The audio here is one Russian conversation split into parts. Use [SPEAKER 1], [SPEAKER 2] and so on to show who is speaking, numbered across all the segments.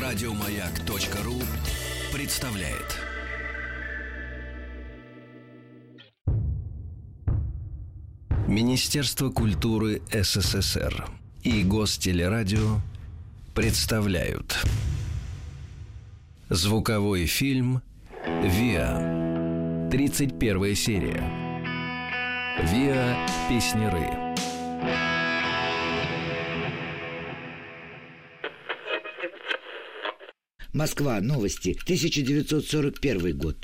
[SPEAKER 1] Радиомаяк.ру представляет. Министерство культуры СССР и Гостелерадио представляют Звуковой фильм «Виа» 31 серия «Виа. Песнеры»
[SPEAKER 2] Москва. Новости. 1941 год.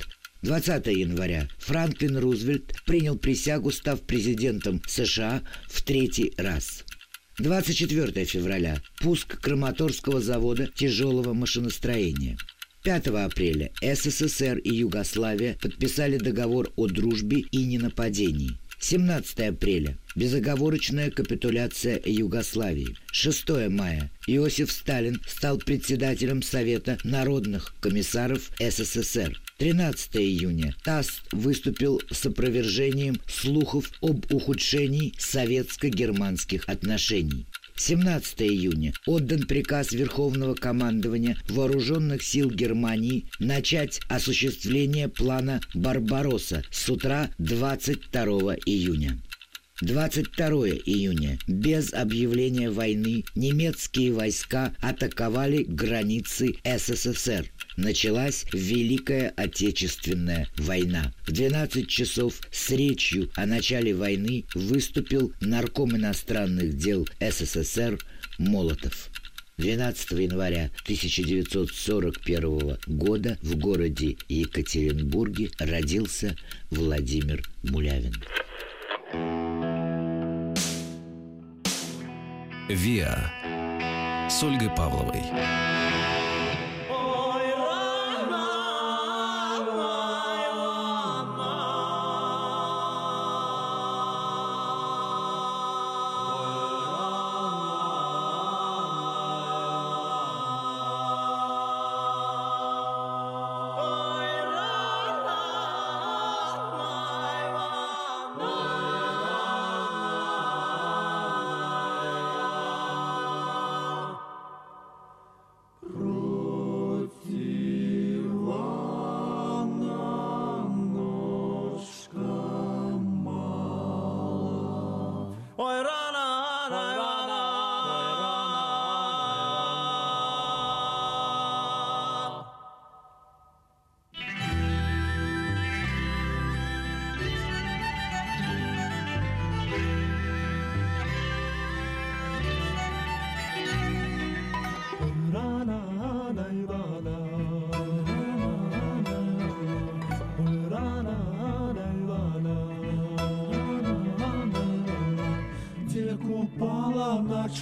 [SPEAKER 2] 20 января. Франклин Рузвельт принял присягу, став президентом США в третий раз. 24 февраля. Пуск Краматорского завода тяжелого машиностроения. 5 апреля СССР и Югославия подписали договор о дружбе и ненападении. 17 апреля. Безоговорочная капитуляция Югославии. 6 мая. Иосиф Сталин стал председателем Совета народных комиссаров СССР. 13 июня ТАСС выступил с опровержением слухов об ухудшении советско-германских отношений. 17 июня отдан приказ Верховного командования Вооруженных сил Германии начать осуществление плана «Барбаросса» с утра 22 июня. 22 июня. Без объявления войны немецкие войска атаковали границы СССР. Началась Великая Отечественная война. В 12 часов с речью о начале войны выступил нарком иностранных дел СССР Молотов. 12 января 1941 года в городе Екатеринбурге родился Владимир Мулявин.
[SPEAKER 1] «Виа» с Ольгой Павловой.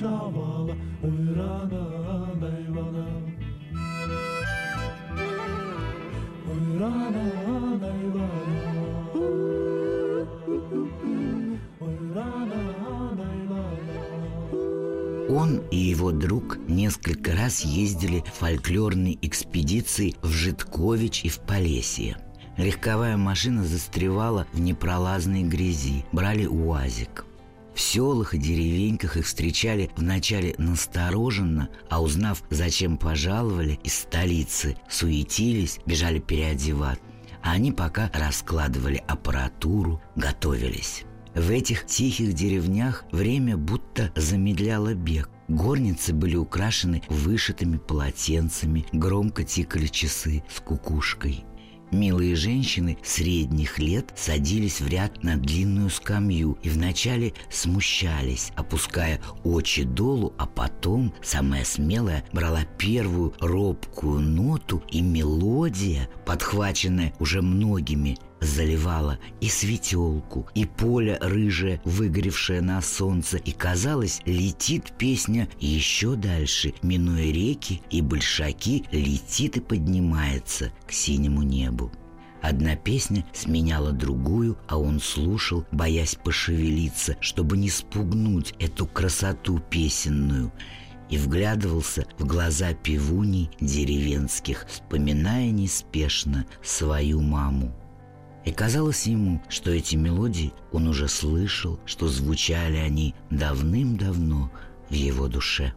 [SPEAKER 3] Ночевала, ой, рано, да Ивана. Ой.
[SPEAKER 2] Он и его друг несколько раз ездили в фольклорные экспедиции в Житкович и в Полесье. Легковая машина застревала в непролазной грязи, брали УАЗик. В селах и деревеньках их встречали вначале настороженно, а узнав, зачем пожаловали из столицы, суетились, бежали переодевать. А они пока раскладывали аппаратуру, готовились. В этих тихих деревнях время будто замедляло бег. Горницы были украшены вышитыми полотенцами, громко тикали часы с кукушкой. Милые женщины средних лет садились в ряд на длинную скамью и вначале смущались, опуская очи долу, а потом, самая смелая, брала первую робкую ноту, и мелодия, подхваченная уже многими, заливала и светелку, и поле рыжее, выгоревшее на солнце, и, казалось, летит песня еще дальше, минуя реки и большаки, летит и поднимается к синему небу. Одна песня сменяла другую, а он слушал, боясь пошевелиться, чтобы не спугнуть эту красоту песенную, и вглядывался в глаза пивуней деревенских, вспоминая неспешно свою маму. И казалось ему, что эти мелодии он уже слышал, что звучали они давным-давно в его душе.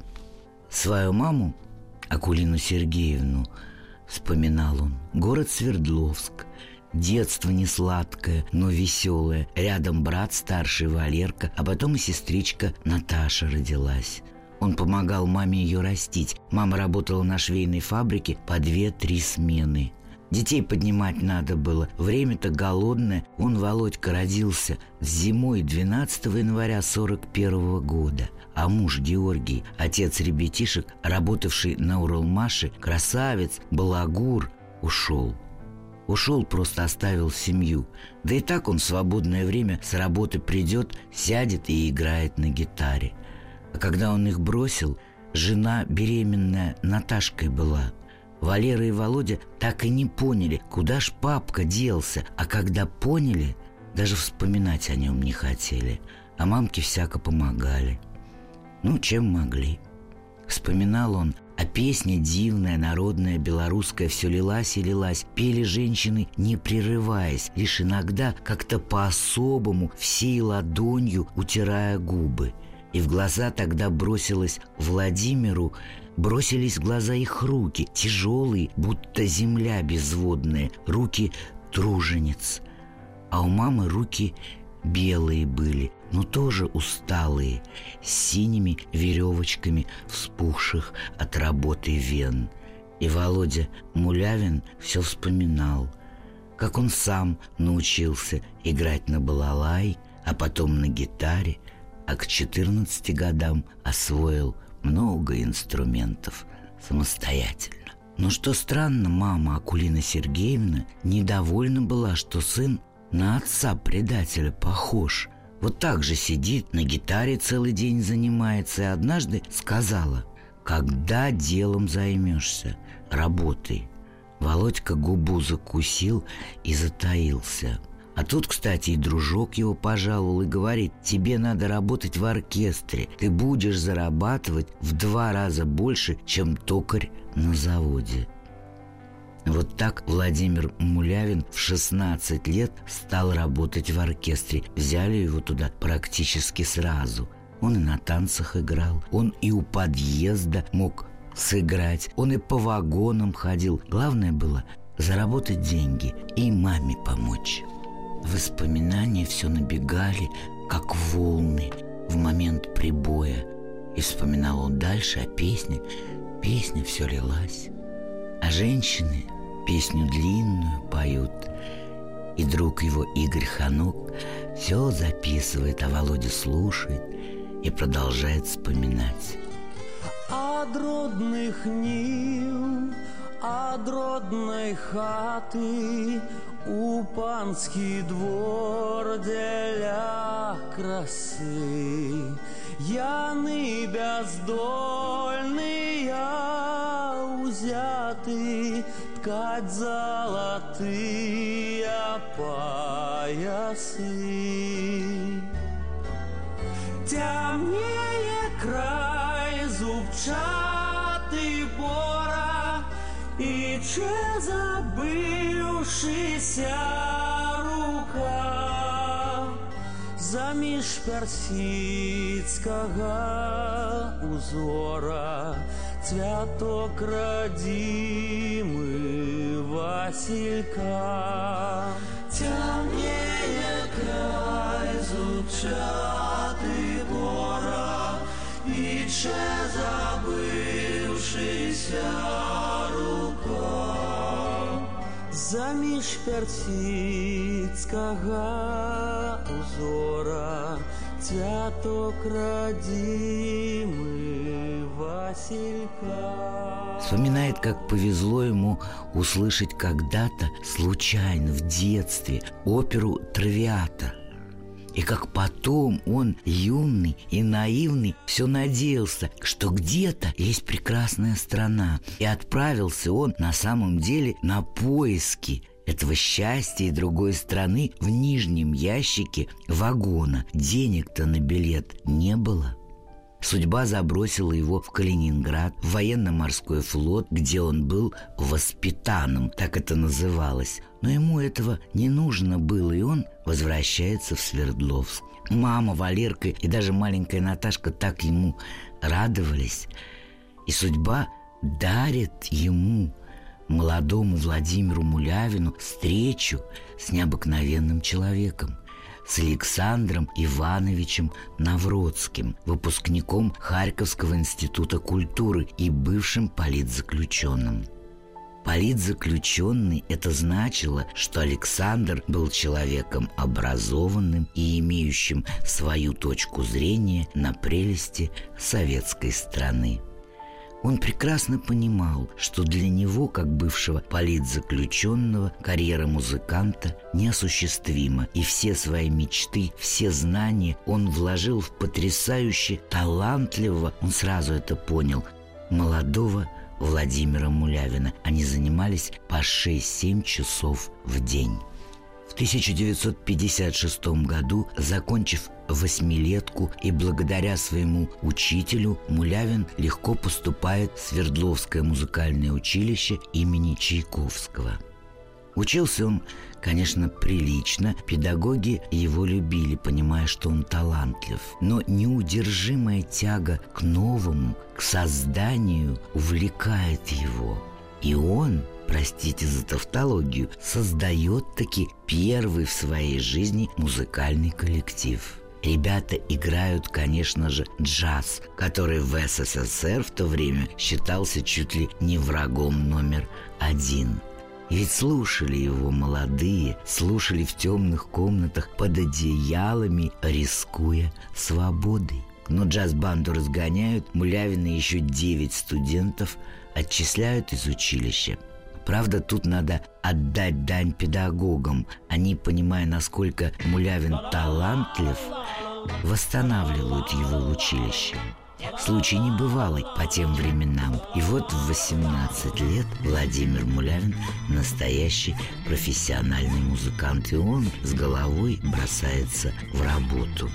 [SPEAKER 2] Свою маму, Акулину Сергеевну, вспоминал он, город Свердловск, Детство не сладкое, но веселое. Рядом брат старший Валерка, а потом и сестричка Наташа родилась. Он помогал маме ее растить. Мама работала на швейной фабрике по две-три смены. Детей поднимать надо было. Время-то голодное. Он, Володька, родился зимой 12 января 41 года. А муж Георгий, отец ребятишек, работавший на Уралмаше, красавец, балагур, ушел. Ушел, просто оставил семью. Да и так он в свободное время с работы придет, сядет и играет на гитаре. А когда он их бросил, жена беременная Наташкой была – Валера и Володя так и не поняли, куда ж папка делся, а когда поняли, даже вспоминать о нем не хотели, а мамки всяко помогали. Ну, чем могли. Вспоминал он, а песня дивная, народная, белорусская все лилась и лилась. Пели женщины, не прерываясь, лишь иногда как-то по-особому, всей ладонью утирая губы. И в глаза тогда бросилась Владимиру Бросились в глаза их руки, тяжелые, будто земля безводная, руки тружениц. А у мамы руки белые были, но тоже усталые, с синими веревочками, вспухших от работы вен. И Володя Мулявин все вспоминал, как он сам научился играть на балалай, а потом на гитаре, а к 14 годам освоил много инструментов самостоятельно. Но что странно, мама Акулина Сергеевна недовольна была, что сын на отца предателя похож. Вот так же сидит, на гитаре целый день занимается, и однажды сказала, «Когда делом займешься, работай». Володька губу закусил и затаился – а тут, кстати, и дружок его пожаловал и говорит, тебе надо работать в оркестре, ты будешь зарабатывать в два раза больше, чем токарь на заводе. Вот так Владимир Мулявин в 16 лет стал работать в оркестре. Взяли его туда практически сразу. Он и на танцах играл, он и у подъезда мог сыграть, он и по вагонам ходил. Главное было заработать деньги и маме помочь. Воспоминания все набегали, как волны в момент прибоя. И вспоминал он дальше о песне. Песня все лилась. А женщины песню длинную поют. И друг его Игорь Ханук все записывает, а Володя слушает и продолжает вспоминать.
[SPEAKER 4] От родных нив, от родной хаты у панский двор для красы. Яны бездольные узяты Ткать золотые поясы. Темнее край зубчатый бора И че забывшийся рука Заміж персидского узора Цвяток родимый Василька. Темнее край зубчатый бора че забывшийся Заміж персидского узора Цвяток родимый Василька
[SPEAKER 2] Вспоминает, как повезло ему услышать когда-то случайно в детстве оперу «Травиата». И как потом он, юный и наивный, все надеялся, что где-то есть прекрасная страна. И отправился он на самом деле на поиски этого счастья и другой страны в нижнем ящике вагона. Денег-то на билет не было. Судьба забросила его в Калининград, в военно-морской флот, где он был воспитанным, так это называлось. Но ему этого не нужно было, и он возвращается в Свердловск. Мама, Валерка и даже маленькая Наташка так ему радовались. И судьба дарит ему, молодому Владимиру Мулявину, встречу с необыкновенным человеком с Александром Ивановичем Навродским, выпускником Харьковского института культуры и бывшим политзаключенным. Политзаключенный – это значило, что Александр был человеком образованным и имеющим свою точку зрения на прелести советской страны. Он прекрасно понимал, что для него, как бывшего политзаключенного, карьера музыканта неосуществима, и все свои мечты, все знания он вложил в потрясающе талантливого, он сразу это понял, молодого Владимира Мулявина. Они занимались по 6-7 часов в день. В 1956 году, закончив восьмилетку и благодаря своему учителю, Мулявин легко поступает в Свердловское музыкальное училище имени Чайковского. Учился он, конечно, прилично, педагоги его любили, понимая, что он талантлив. Но неудержимая тяга к новому, к созданию увлекает его. И он простите за тавтологию, создает таки первый в своей жизни музыкальный коллектив. Ребята играют, конечно же, джаз, который в СССР в то время считался чуть ли не врагом номер один. Ведь слушали его молодые, слушали в темных комнатах под одеялами, рискуя свободой. Но джаз-банду разгоняют, Мулявина еще девять студентов отчисляют из училища – Правда, тут надо отдать дань педагогам. Они, понимая, насколько Мулявин талантлив, восстанавливают его в училище. Случай небывалый по тем временам. И вот в 18 лет Владимир Мулявин настоящий профессиональный музыкант, и он с головой бросается в работу.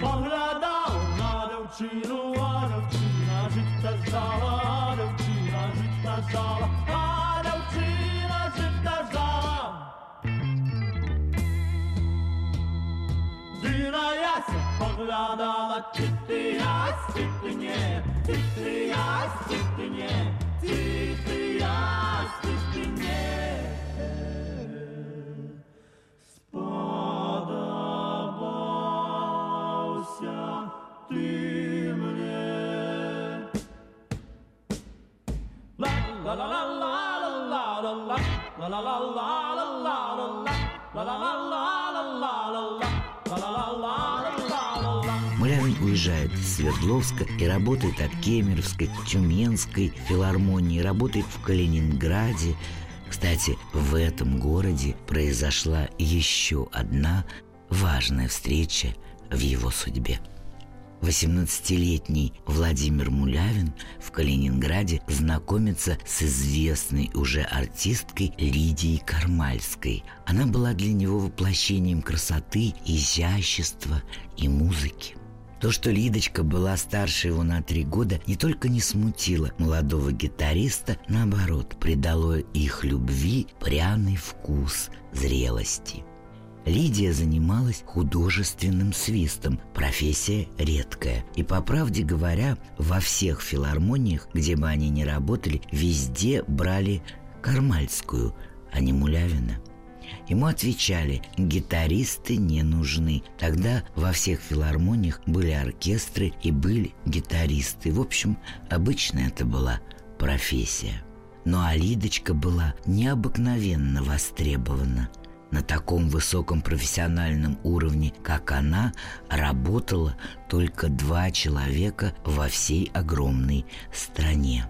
[SPEAKER 2] Поглядав на девчину, а девчина жить та ждала, а девчина zala, Araucina zita zala. Ziraya se pogledala, čiti ja, čiti nje, čiti ja, čiti nje, čiti Мулявин уезжает из Свердловска и работает от Кемеровской, Тюменской филармонии, работает в Калининграде. Кстати, в этом городе произошла еще одна важная встреча в его судьбе. 18-летний Владимир Мулявин в Калининграде знакомится с известной уже артисткой Лидией Кармальской. Она была для него воплощением красоты, изящества и музыки. То, что Лидочка была старше его на три года, не только не смутило молодого гитариста, наоборот, придало их любви пряный вкус зрелости. Лидия занималась художественным свистом, профессия редкая. И, по правде говоря, во всех филармониях, где бы они ни работали, везде брали Кармальскую, а не Мулявина. Ему отвечали, гитаристы не нужны. Тогда во всех филармониях были оркестры и были гитаристы. В общем, обычно это была профессия. Но Алидочка была необыкновенно востребована. На таком высоком профессиональном уровне, как она, работало только два человека во всей огромной стране.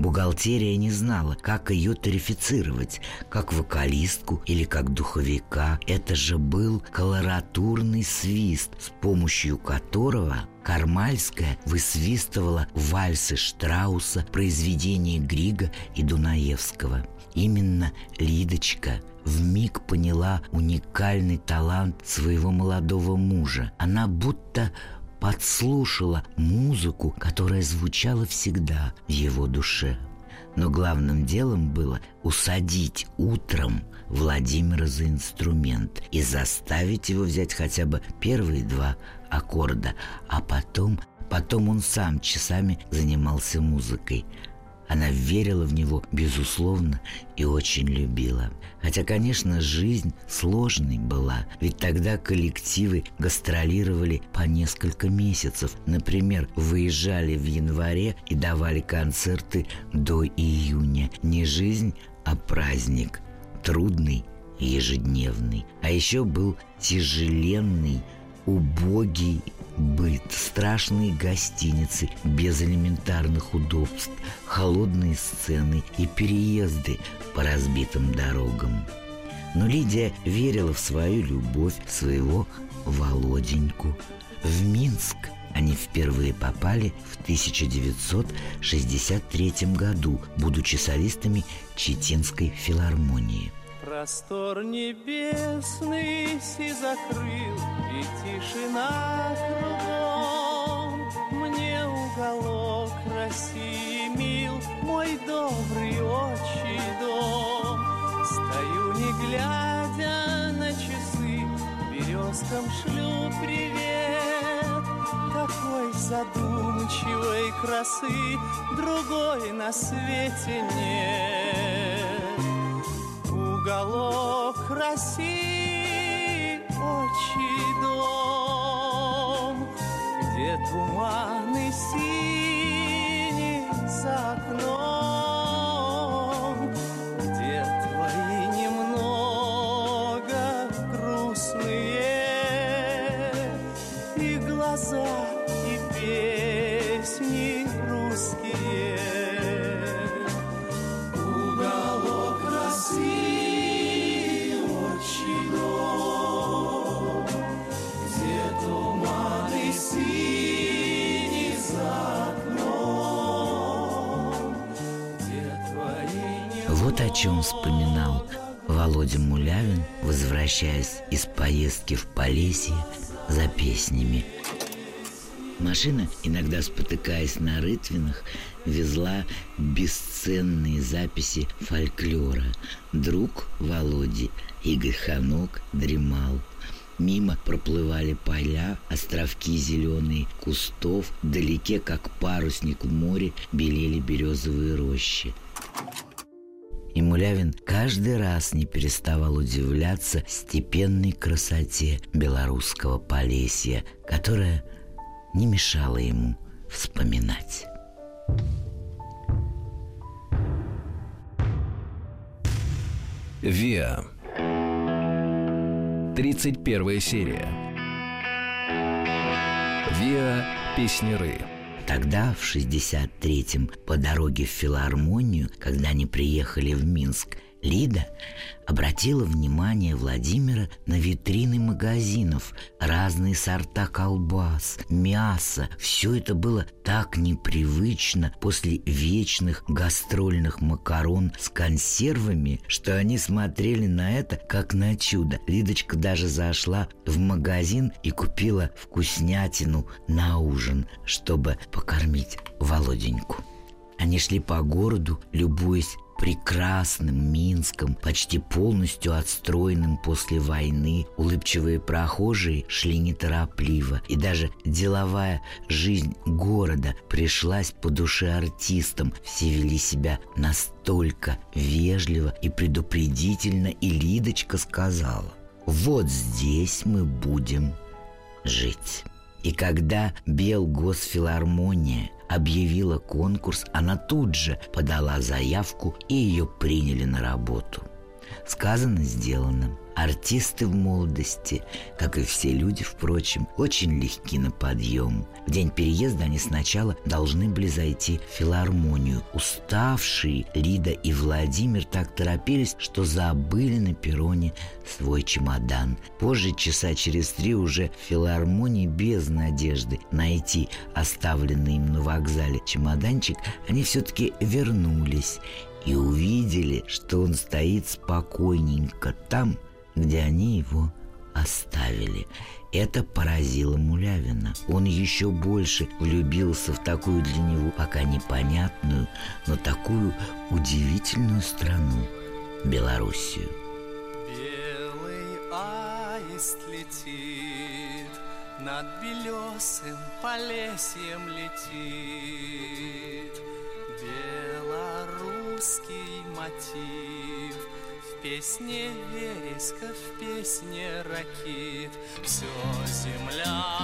[SPEAKER 2] Бухгалтерия не знала, как ее тарифицировать, как вокалистку или как духовика. Это же был колоратурный свист, с помощью которого Кармальская высвистывала вальсы Штрауса, произведения Грига и Дунаевского. Именно Лидочка в миг поняла уникальный талант своего молодого мужа. Она будто подслушала музыку, которая звучала всегда в его душе. Но главным делом было усадить утром Владимира за инструмент и заставить его взять хотя бы первые два аккорда, а потом, потом он сам часами занимался музыкой. Она верила в него, безусловно, и очень любила. Хотя, конечно, жизнь сложной была, ведь тогда коллективы гастролировали по несколько месяцев. Например, выезжали в январе и давали концерты до июня. Не жизнь, а праздник. Трудный, ежедневный. А еще был тяжеленный, убогий быт, страшные гостиницы без элементарных удобств, холодные сцены и переезды по разбитым дорогам. Но Лидия верила в свою любовь, своего Володеньку. В Минск они впервые попали в 1963 году, будучи солистами Читинской филармонии –
[SPEAKER 4] Простор небесный си закрыл, и тишина кругом. Мне уголок России мил, мой добрый отчий дом. Стою, не глядя на часы, березкам шлю привет. Такой задумчивой красы другой на свете нет уголок России, отчий дом, где туманы синие за окном,
[SPEAKER 2] чем вспоминал Володя Мулявин, возвращаясь из поездки в Полесье за песнями. Машина, иногда спотыкаясь на рытвинах, везла бесценные записи фольклора. Друг Володи, Игорь Ханок, дремал. Мимо проплывали поля, островки зеленые, кустов, вдалеке, как парусник в море, белели березовые рощи. И Мулявин каждый раз не переставал удивляться степенной красоте белорусского Полесья, которая не мешала ему вспоминать.
[SPEAKER 1] Виа. 31 серия. Виа Песнеры.
[SPEAKER 2] Тогда, в 63-м, по дороге в филармонию, когда они приехали в Минск, Лида обратила внимание Владимира на витрины магазинов, разные сорта колбас, мяса. Все это было так непривычно после вечных гастрольных макарон с консервами, что они смотрели на это как на чудо. Лидочка даже зашла в магазин и купила вкуснятину на ужин, чтобы покормить Володеньку. Они шли по городу, любуясь прекрасным Минском, почти полностью отстроенным после войны. Улыбчивые прохожие шли неторопливо, и даже деловая жизнь города пришлась по душе артистам. Все вели себя настолько вежливо и предупредительно, и Лидочка сказала, «Вот здесь мы будем жить». И когда Белгосфилармония объявила конкурс, она тут же подала заявку и ее приняли на работу. Сказано, сделано. Артисты в молодости, как и все люди, впрочем, очень легки на подъем. В день переезда они сначала должны были зайти в филармонию. Уставшие Лида и Владимир так торопились, что забыли на перроне свой чемодан. Позже, часа через три, уже в филармонии без надежды найти оставленный им на вокзале чемоданчик, они все-таки вернулись и увидели, что он стоит спокойненько там, где они его оставили. Это поразило Мулявина. Он еще больше влюбился в такую для него пока непонятную, но такую удивительную страну – Белоруссию.
[SPEAKER 4] Белый аист летит, над белесым полесьем летит. Белорусский мотив песне вереска, в песне ракит. Все земля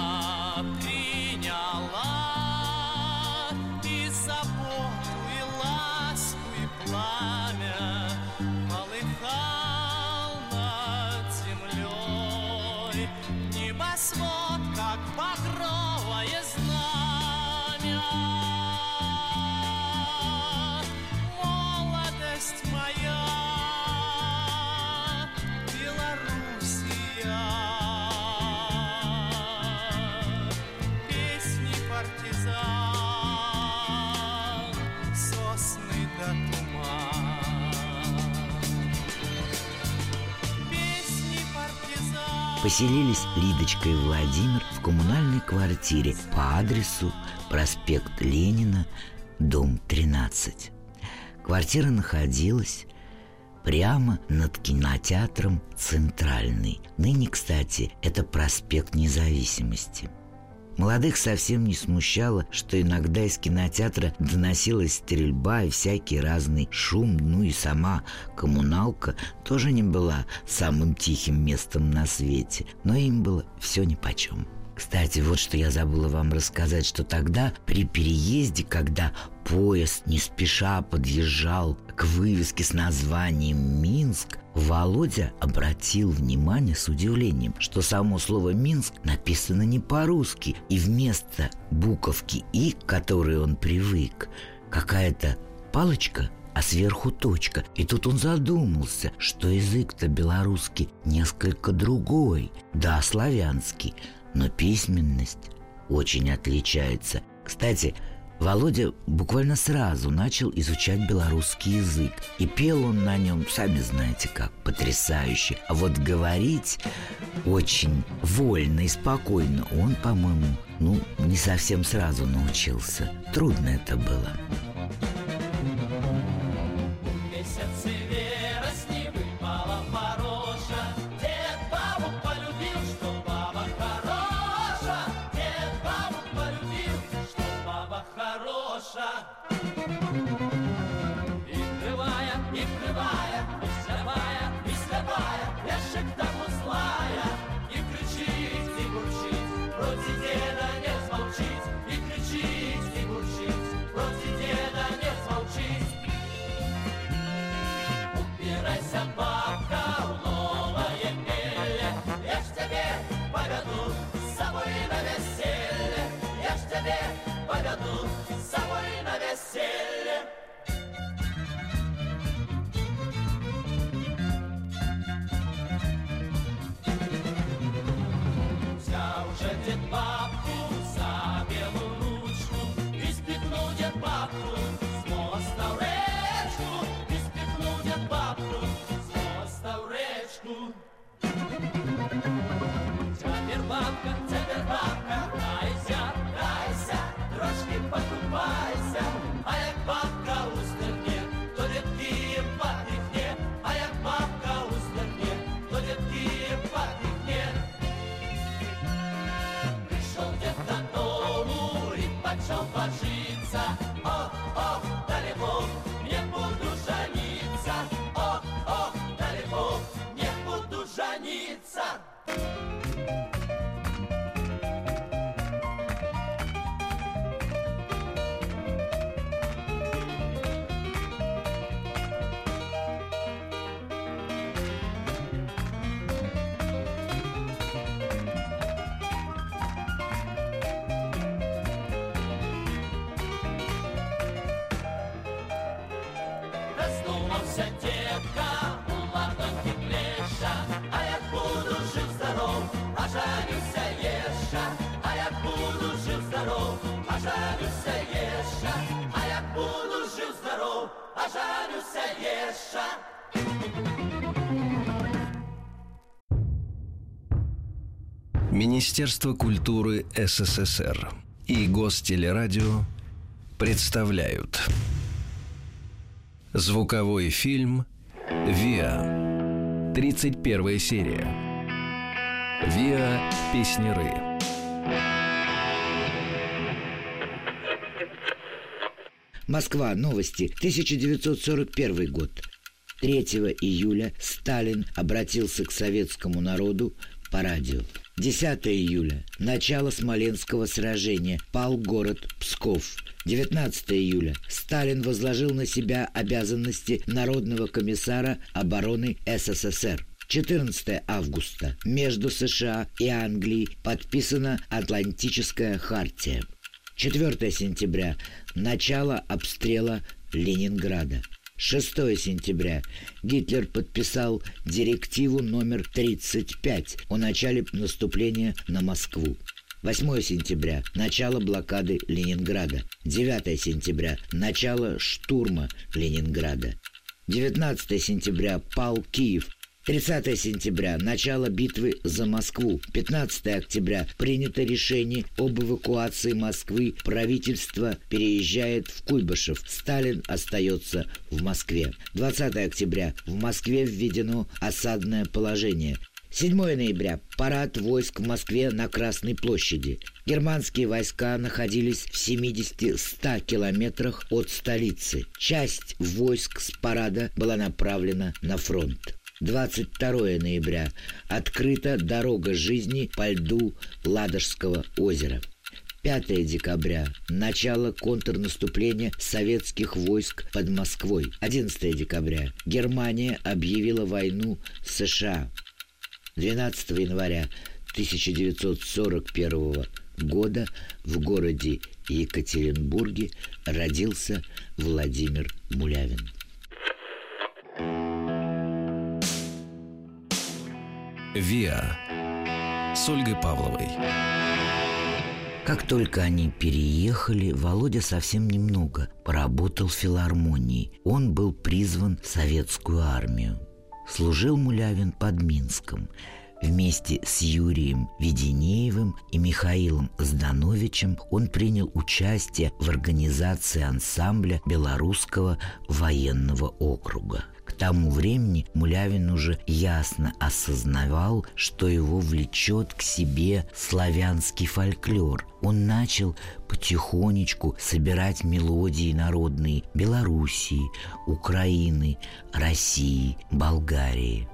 [SPEAKER 2] Поселились Лидочка и Владимир в коммунальной квартире по адресу проспект Ленина, дом 13. Квартира находилась прямо над кинотеатром «Центральный». Ныне, кстати, это проспект Независимости. Молодых совсем не смущало, что иногда из кинотеатра доносилась стрельба и всякий разный шум, ну и сама коммуналка тоже не была самым тихим местом на свете, но им было все нипочем. Кстати, вот что я забыла вам рассказать, что тогда при переезде, когда поезд не спеша подъезжал к вывеске с названием «Минск», Володя обратил внимание с удивлением, что само слово «Минск» написано не по-русски, и вместо буковки «и», к которой он привык, какая-то палочка а сверху точка. И тут он задумался, что язык-то белорусский несколько другой, да, славянский, но письменность очень отличается. Кстати, Володя буквально сразу начал изучать белорусский язык. И пел он на нем, сами знаете как, потрясающе. А вот говорить очень вольно и спокойно он, по-моему, ну, не совсем сразу научился. Трудно это было.
[SPEAKER 1] Министерство культуры СССР и Гостелерадио представляют Звуковой фильм «Виа» 31 серия «Виа. Песнеры»
[SPEAKER 2] Москва. Новости. 1941 год. 3 июля Сталин обратился к советскому народу по радио. 10 июля. Начало Смоленского сражения. Пал город Псков. 19 июля. Сталин возложил на себя обязанности Народного комиссара обороны СССР. 14 августа. Между США и Англией подписана Атлантическая хартия. 4 сентября. Начало обстрела Ленинграда. 6 сентября Гитлер подписал директиву номер 35 о начале наступления на Москву. 8 сентября – начало блокады Ленинграда. 9 сентября – начало штурма Ленинграда. 19 сентября – пал Киев. 30 сентября – начало битвы за Москву. 15 октября – принято решение об эвакуации Москвы. Правительство переезжает в Куйбышев. Сталин остается в Москве. 20 октября – в Москве введено осадное положение. 7 ноября. Парад войск в Москве на Красной площади. Германские войска находились в 70-100 километрах от столицы. Часть войск с парада была направлена на фронт. 22 ноября. Открыта дорога жизни по льду Ладожского озера. 5 декабря. Начало контрнаступления советских войск под Москвой. 11 декабря. Германия объявила войну США. 12 января 1941 года в городе Екатеринбурге родился Владимир Мулявин.
[SPEAKER 1] «Виа» с Ольгой Павловой.
[SPEAKER 2] Как только они переехали, Володя совсем немного поработал в филармонии. Он был призван в советскую армию. Служил Мулявин под Минском. Вместе с Юрием Веденеевым и Михаилом Здановичем он принял участие в организации ансамбля Белорусского военного округа. Тому времени Мулявин уже ясно осознавал, что его влечет к себе славянский фольклор. Он начал потихонечку собирать мелодии народные Белоруссии, Украины, России, Болгарии.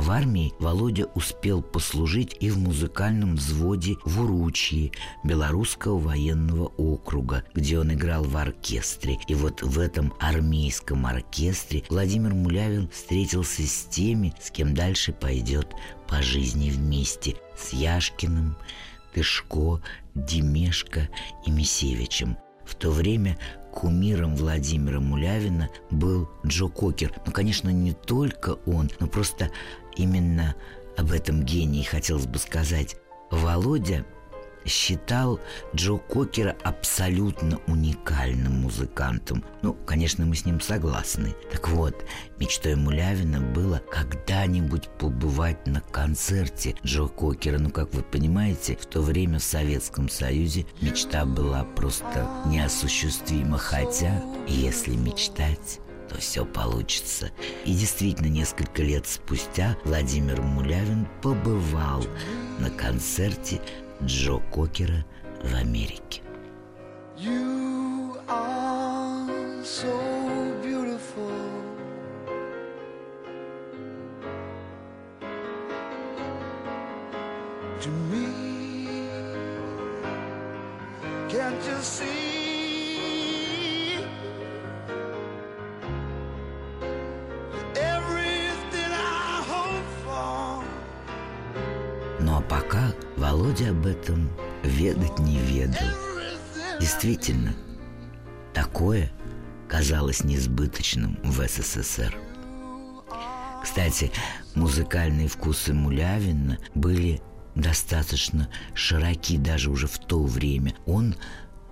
[SPEAKER 2] В армии Володя успел послужить и в музыкальном взводе в Уручье Белорусского военного округа, где он играл в оркестре. И вот в этом армейском оркестре Владимир Мулявин встретился с теми, с кем дальше пойдет по жизни вместе. С Яшкиным, Тышко, Демешко и Мисевичем. В то время кумиром Владимира Мулявина был Джо Кокер. Ну, конечно, не только он, но просто именно об этом гении хотелось бы сказать. Володя считал Джо Кокера абсолютно уникальным музыкантом. Ну, конечно, мы с ним согласны. Так вот, мечтой Мулявина было когда-нибудь побывать на концерте Джо Кокера. Ну, как вы понимаете, в то время в Советском Союзе мечта была просто неосуществима. Хотя, если мечтать, то все получится. И действительно, несколько лет спустя Владимир Мулявин побывал на концерте Джо Кокера в Америке.
[SPEAKER 5] You are so. To me, can't you see?
[SPEAKER 2] Володя об этом ведать не ведал. Действительно, такое казалось несбыточным в СССР. Кстати, музыкальные вкусы Мулявина были достаточно широки даже уже в то время. Он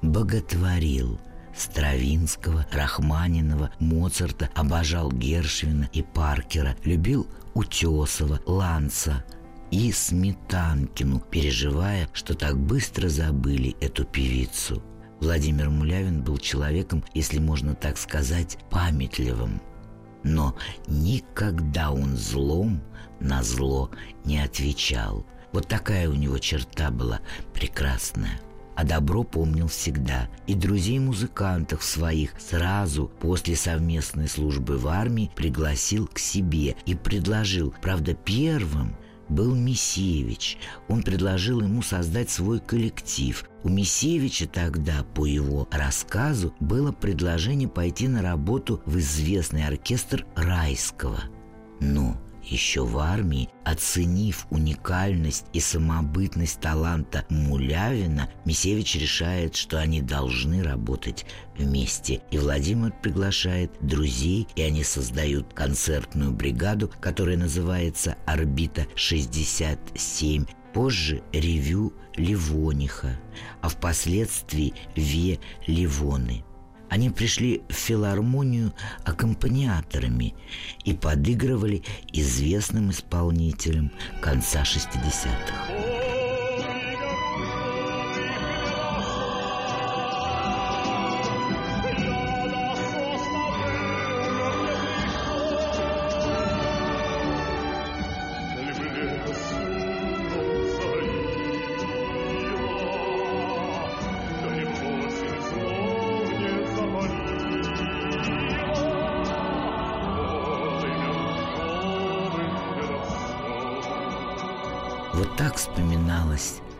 [SPEAKER 2] боготворил Стравинского, Рахманинова, Моцарта, обожал Гершвина и Паркера, любил Утесова, Ланца, и Сметанкину, переживая, что так быстро забыли эту певицу. Владимир Мулявин был человеком, если можно так сказать, памятливым. Но никогда он злом на зло не отвечал. Вот такая у него черта была прекрасная а добро помнил всегда. И друзей-музыкантов своих сразу после совместной службы в армии пригласил к себе и предложил, правда, первым был Мисевич. Он предложил ему создать свой коллектив. У Мисевича тогда, по его рассказу, было предложение пойти на работу в известный оркестр Райского. Но еще в армии, оценив уникальность и самобытность таланта Мулявина, Мисевич решает, что они должны работать вместе. И Владимир приглашает друзей, и они создают концертную бригаду, которая называется «Орбита-67». Позже ревю Ливониха, а впоследствии Ве Ливоны – они пришли в филармонию аккомпаниаторами и подыгрывали известным исполнителям конца 60-х.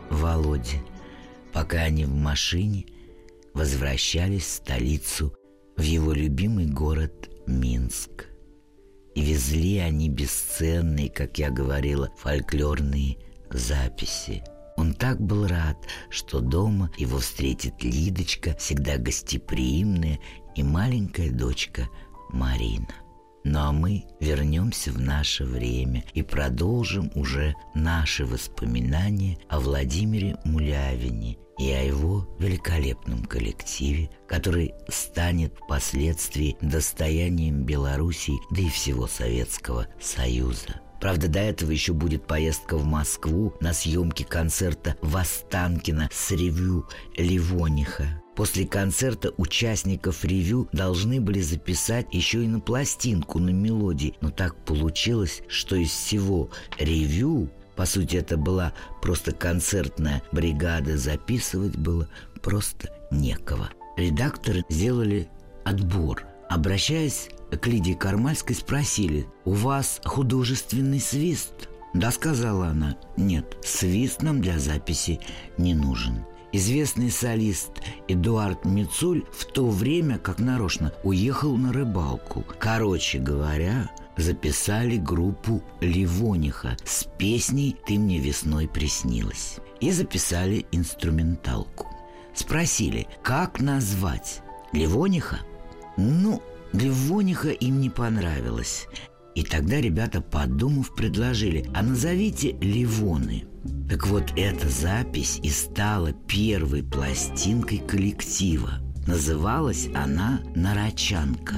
[SPEAKER 2] Володе, пока они в машине возвращались в столицу, в его любимый город Минск. И везли они бесценные, как я говорила, фольклорные записи. Он так был рад, что дома его встретит Лидочка, всегда гостеприимная, и маленькая дочка Марина. Ну а мы вернемся в наше время и продолжим уже наши воспоминания о Владимире Мулявине и о его великолепном коллективе, который станет впоследствии достоянием Белоруссии, да и всего Советского Союза. Правда, до этого еще будет поездка в Москву на съемки концерта Востанкина с ревю Ливониха. После концерта участников ревю должны были записать еще и на пластинку на мелодии. Но так получилось, что из всего ревю, по сути это была просто концертная бригада, записывать было просто некого. Редакторы сделали отбор. Обращаясь к Лидии Кармальской, спросили, «У вас художественный свист?» «Да», сказала она, «нет, свист нам для записи не нужен». Известный солист Эдуард Мицуль в то время, как нарочно, уехал на рыбалку. Короче говоря, записали группу Ливониха с песней «Ты мне весной приснилась» и записали инструменталку. Спросили, как назвать Ливониха? Ну, Ливониха им не понравилось. И тогда ребята, подумав, предложили, а назовите Ливоны. Так вот, эта запись и стала первой пластинкой коллектива. Называлась она «Нарочанка».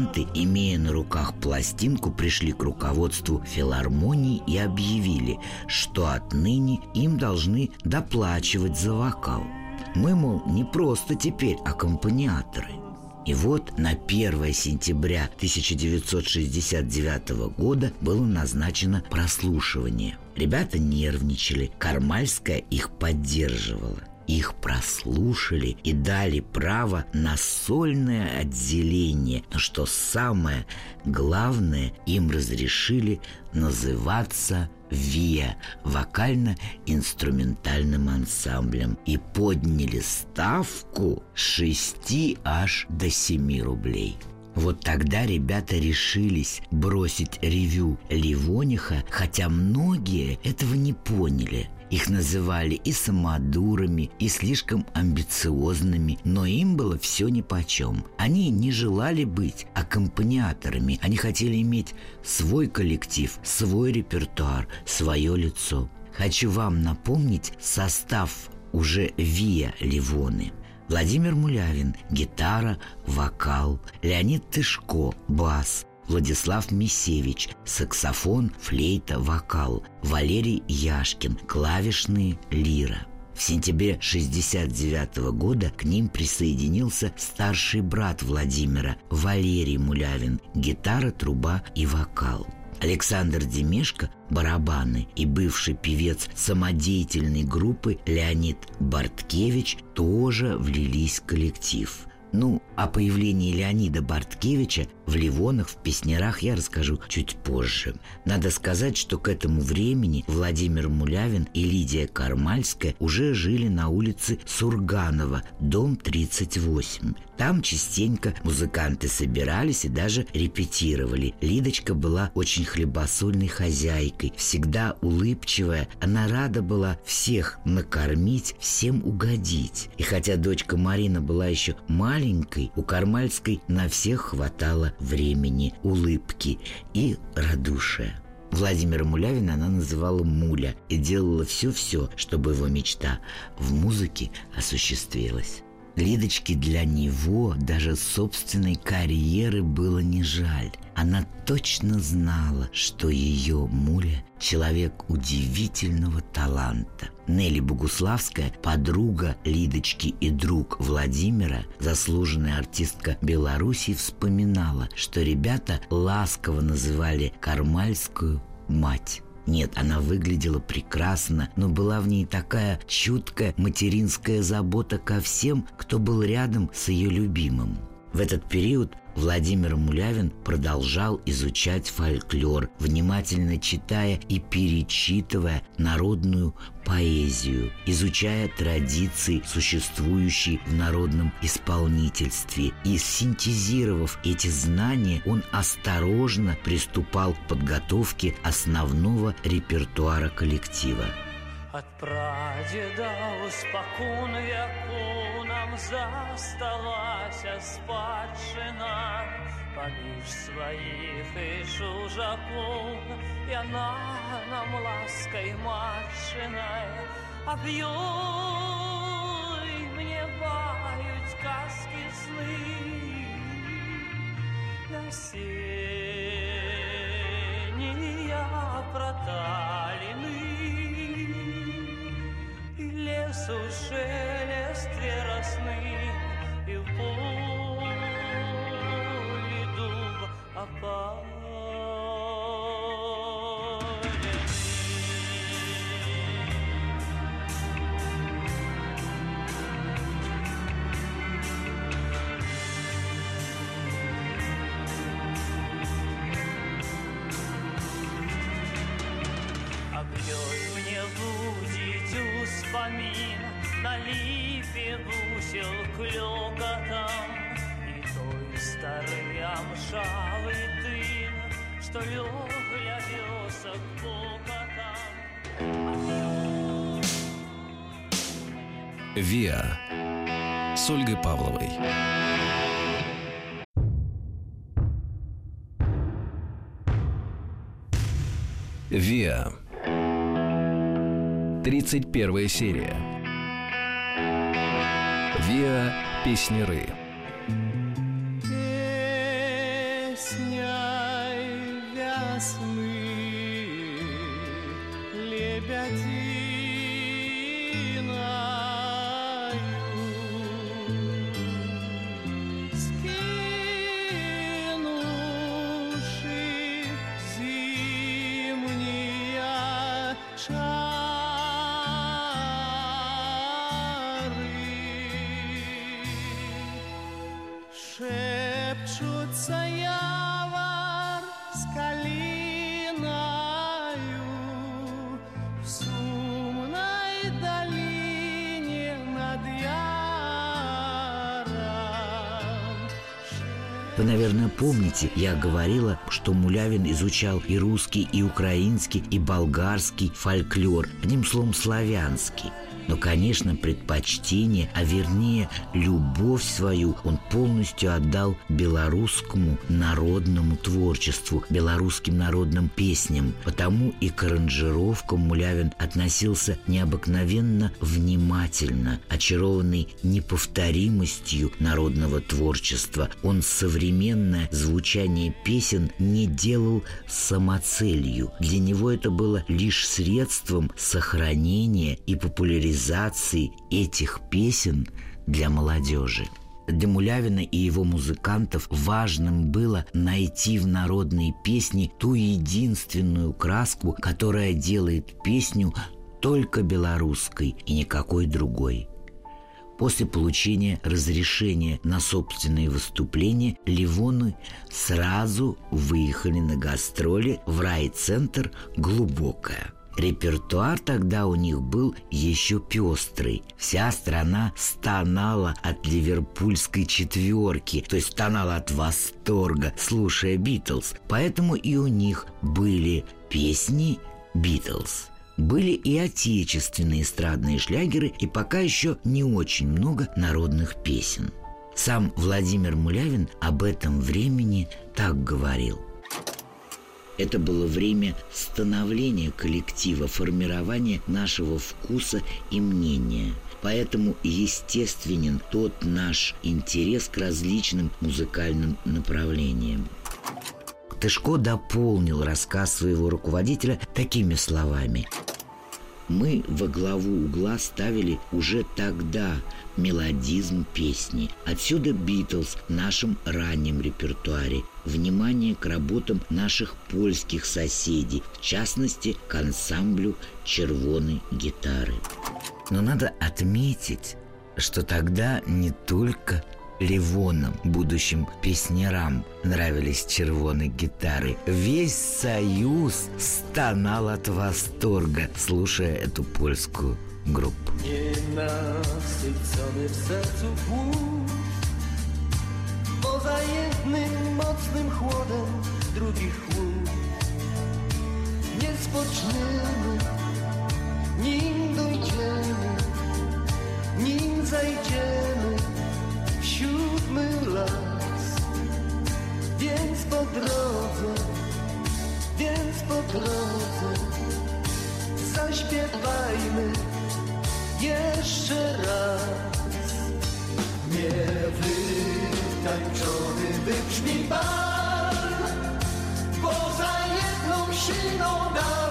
[SPEAKER 2] Музыканты, имея на руках пластинку, пришли к руководству филармонии и объявили, что отныне им должны доплачивать за вокал. Мы, мол, не просто теперь аккомпаниаторы. И вот на 1 сентября 1969 года было назначено прослушивание. Ребята нервничали, Кармальская их поддерживала. Их прослушали и дали право на сольное отделение, но что самое главное, им разрешили называться ВИА – вокально-инструментальным ансамблем и подняли ставку с 6 аж до 7 рублей. Вот тогда ребята решились бросить ревю Ливониха, хотя многие этого не поняли – их называли и самодурами, и слишком амбициозными, но им было все нипочем. Они не желали быть аккомпаниаторами, они хотели иметь свой коллектив, свой репертуар, свое лицо. Хочу вам напомнить состав уже Виа Ливоны. Владимир Мулявин – гитара, вокал, Леонид Тышко – бас, Владислав Мисевич, саксофон, флейта, вокал, Валерий Яшкин, клавишные, лира. В сентябре 1969 года к ним присоединился старший брат Владимира, Валерий Мулявин, гитара, труба и вокал. Александр Демешко – барабаны и бывший певец самодеятельной группы Леонид Барткевич тоже влились в коллектив – ну, о появлении Леонида Барткевича в Ливонах, в Песнярах я расскажу чуть позже. Надо сказать, что к этому времени Владимир Мулявин и Лидия Кармальская уже жили на улице Сурганова, дом 38. Там частенько музыканты собирались и даже репетировали. Лидочка была очень хлебосольной хозяйкой, всегда улыбчивая. Она рада была всех накормить, всем угодить. И хотя дочка Марина была еще маленькой, у Кармальской на всех хватало времени, улыбки и радушия. Владимира Мулявина она называла Муля и делала все-все, чтобы его мечта в музыке осуществилась. Лидочке для него даже собственной карьеры было не жаль. Она точно знала, что ее Муля – человек удивительного таланта. Нелли Богуславская, подруга Лидочки и друг Владимира, заслуженная артистка Беларуси, вспоминала, что ребята ласково называли Кармальскую «мать». Нет, она выглядела прекрасно, но была в ней такая чуткая материнская забота ко всем, кто был рядом с ее любимым. В этот период Владимир Мулявин продолжал изучать фольклор, внимательно читая и перечитывая народную поэзию, изучая традиции, существующие в народном исполнительстве. И синтезировав эти знания, он осторожно приступал к подготовке основного репертуара коллектива.
[SPEAKER 4] От прадеда успокон веку нам засталась спадщина. Поміж своих и чужаков И она нам лаской матшиной Объей мне бают сказки сны. На сения проталины. И лесу шелест веросны И в поле дуб опаленный.
[SPEAKER 1] ВИА с Ольгой Павловой. ВИА. 31 серия. ВИА Песнеры.
[SPEAKER 2] Наверное, помните, я говорила, что Мулявин изучал и русский, и украинский, и болгарский фольклор, одним словом, славянский. Но, конечно, предпочтение, а вернее любовь свою он полностью отдал белорусскому народному творчеству, белорусским народным песням. Потому и к аранжировкам Мулявин относился необыкновенно внимательно, очарованный неповторимостью народного творчества. Он современное звучание песен не делал самоцелью. Для него это было лишь средством сохранения и популяризации этих песен для молодежи. Для Мулявина и его музыкантов важным было найти в народной песне ту единственную краску, которая делает песню только белорусской и никакой другой. После получения разрешения на собственные выступления Ливоны сразу выехали на гастроли в райцентр «Глубокое». Репертуар тогда у них был еще пестрый. Вся страна стонала от ливерпульской четверки, то есть стонала от восторга, слушая Битлз. Поэтому и у них были песни Битлз. Были и отечественные эстрадные шлягеры, и пока еще не очень много народных песен. Сам Владимир Мулявин об этом времени так говорил – это было время становления коллектива, формирования нашего вкуса и мнения. Поэтому естественен тот наш интерес к различным музыкальным направлениям. Тышко дополнил рассказ своего руководителя такими словами. Мы во главу угла ставили уже тогда мелодизм песни. Отсюда Битлз в нашем раннем репертуаре. Внимание к работам наших польских соседей, в частности, к ансамблю червоной гитары. Но надо отметить, что тогда не только Ливонам, будущим песнярам, нравились червоные гитары. Весь союз стонал от восторга, слушая эту польскую grup.
[SPEAKER 4] Nienasycony w sercu głód, poza jednym mocnym chłodem drugi chłód. Nie spoczniemy, nim dojdziemy, nim zajdziemy w siódmy las. Więc po drodze, więc po drodze zaśpiewajmy jeszcze raz. Nie wytańczony wybrzmi bal Poza jedną siną dal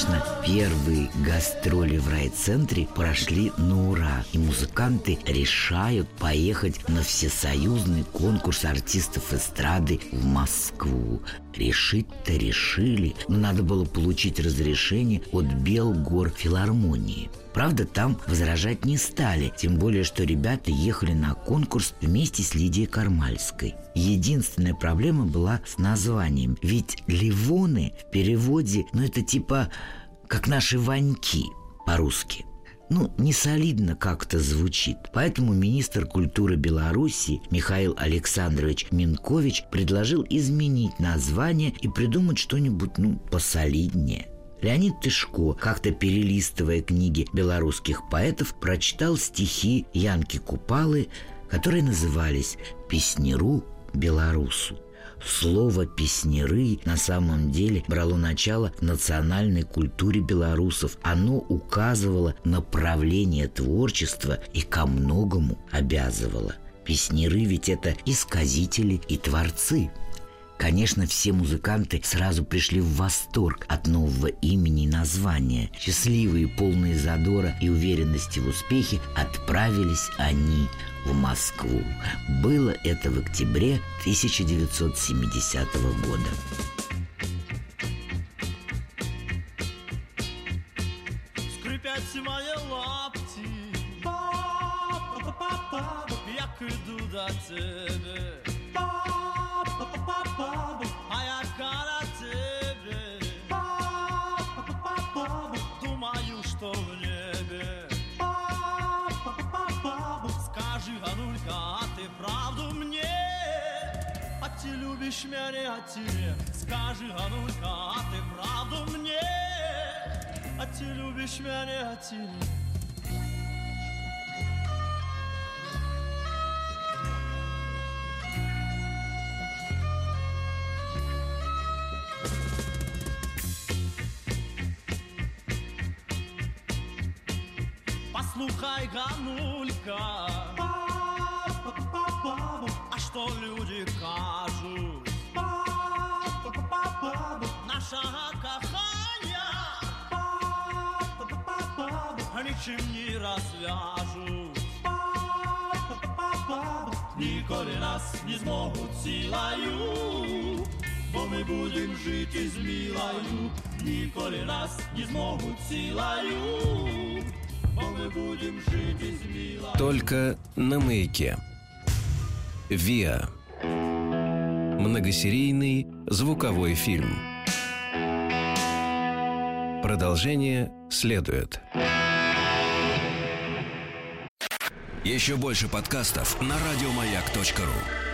[SPEAKER 2] Конечно, первые гастроли в райцентре прошли на ура, и музыканты решают поехать на всесоюзный конкурс артистов эстрады в Москву. Решить-то решили, но надо было получить разрешение от Белгор филармонии. Правда, там возражать не стали, тем более, что ребята ехали на конкурс вместе с Лидией Кармальской. Единственная проблема была с названием, ведь «Ливоны» в переводе, ну это типа как наши «Ваньки» по-русски. Ну, не солидно как-то звучит. Поэтому министр культуры Беларуси Михаил Александрович Минкович предложил изменить название и придумать что-нибудь, ну, посолиднее. Леонид Тышко, как-то перелистывая книги белорусских поэтов, прочитал стихи Янки Купалы, которые назывались «Песнеру белорусу». Слово «песнеры» на самом деле брало начало в национальной культуре белорусов. Оно указывало направление творчества и ко многому обязывало. Песнеры ведь это и сказители, и творцы. Конечно, все музыканты сразу пришли в восторг от нового имени и названия. Счастливые, полные задора и уверенности в успехе отправились они в Москву. Было это в октябре 1970 года.
[SPEAKER 3] Мои лапти
[SPEAKER 4] так иду до тебе любишь меня, а тебе Скажи, Ганулька, а ты правду мне? А ты любишь меня, а тебе будем жити з милою. Ніколи нас не зможуть силою, бо ми будем жити з милою.
[SPEAKER 1] Только на маяке. ВИА. Многосерийный звуковой фильм. Продолжение следует. Еще больше подкастов на радиомаяк.ру.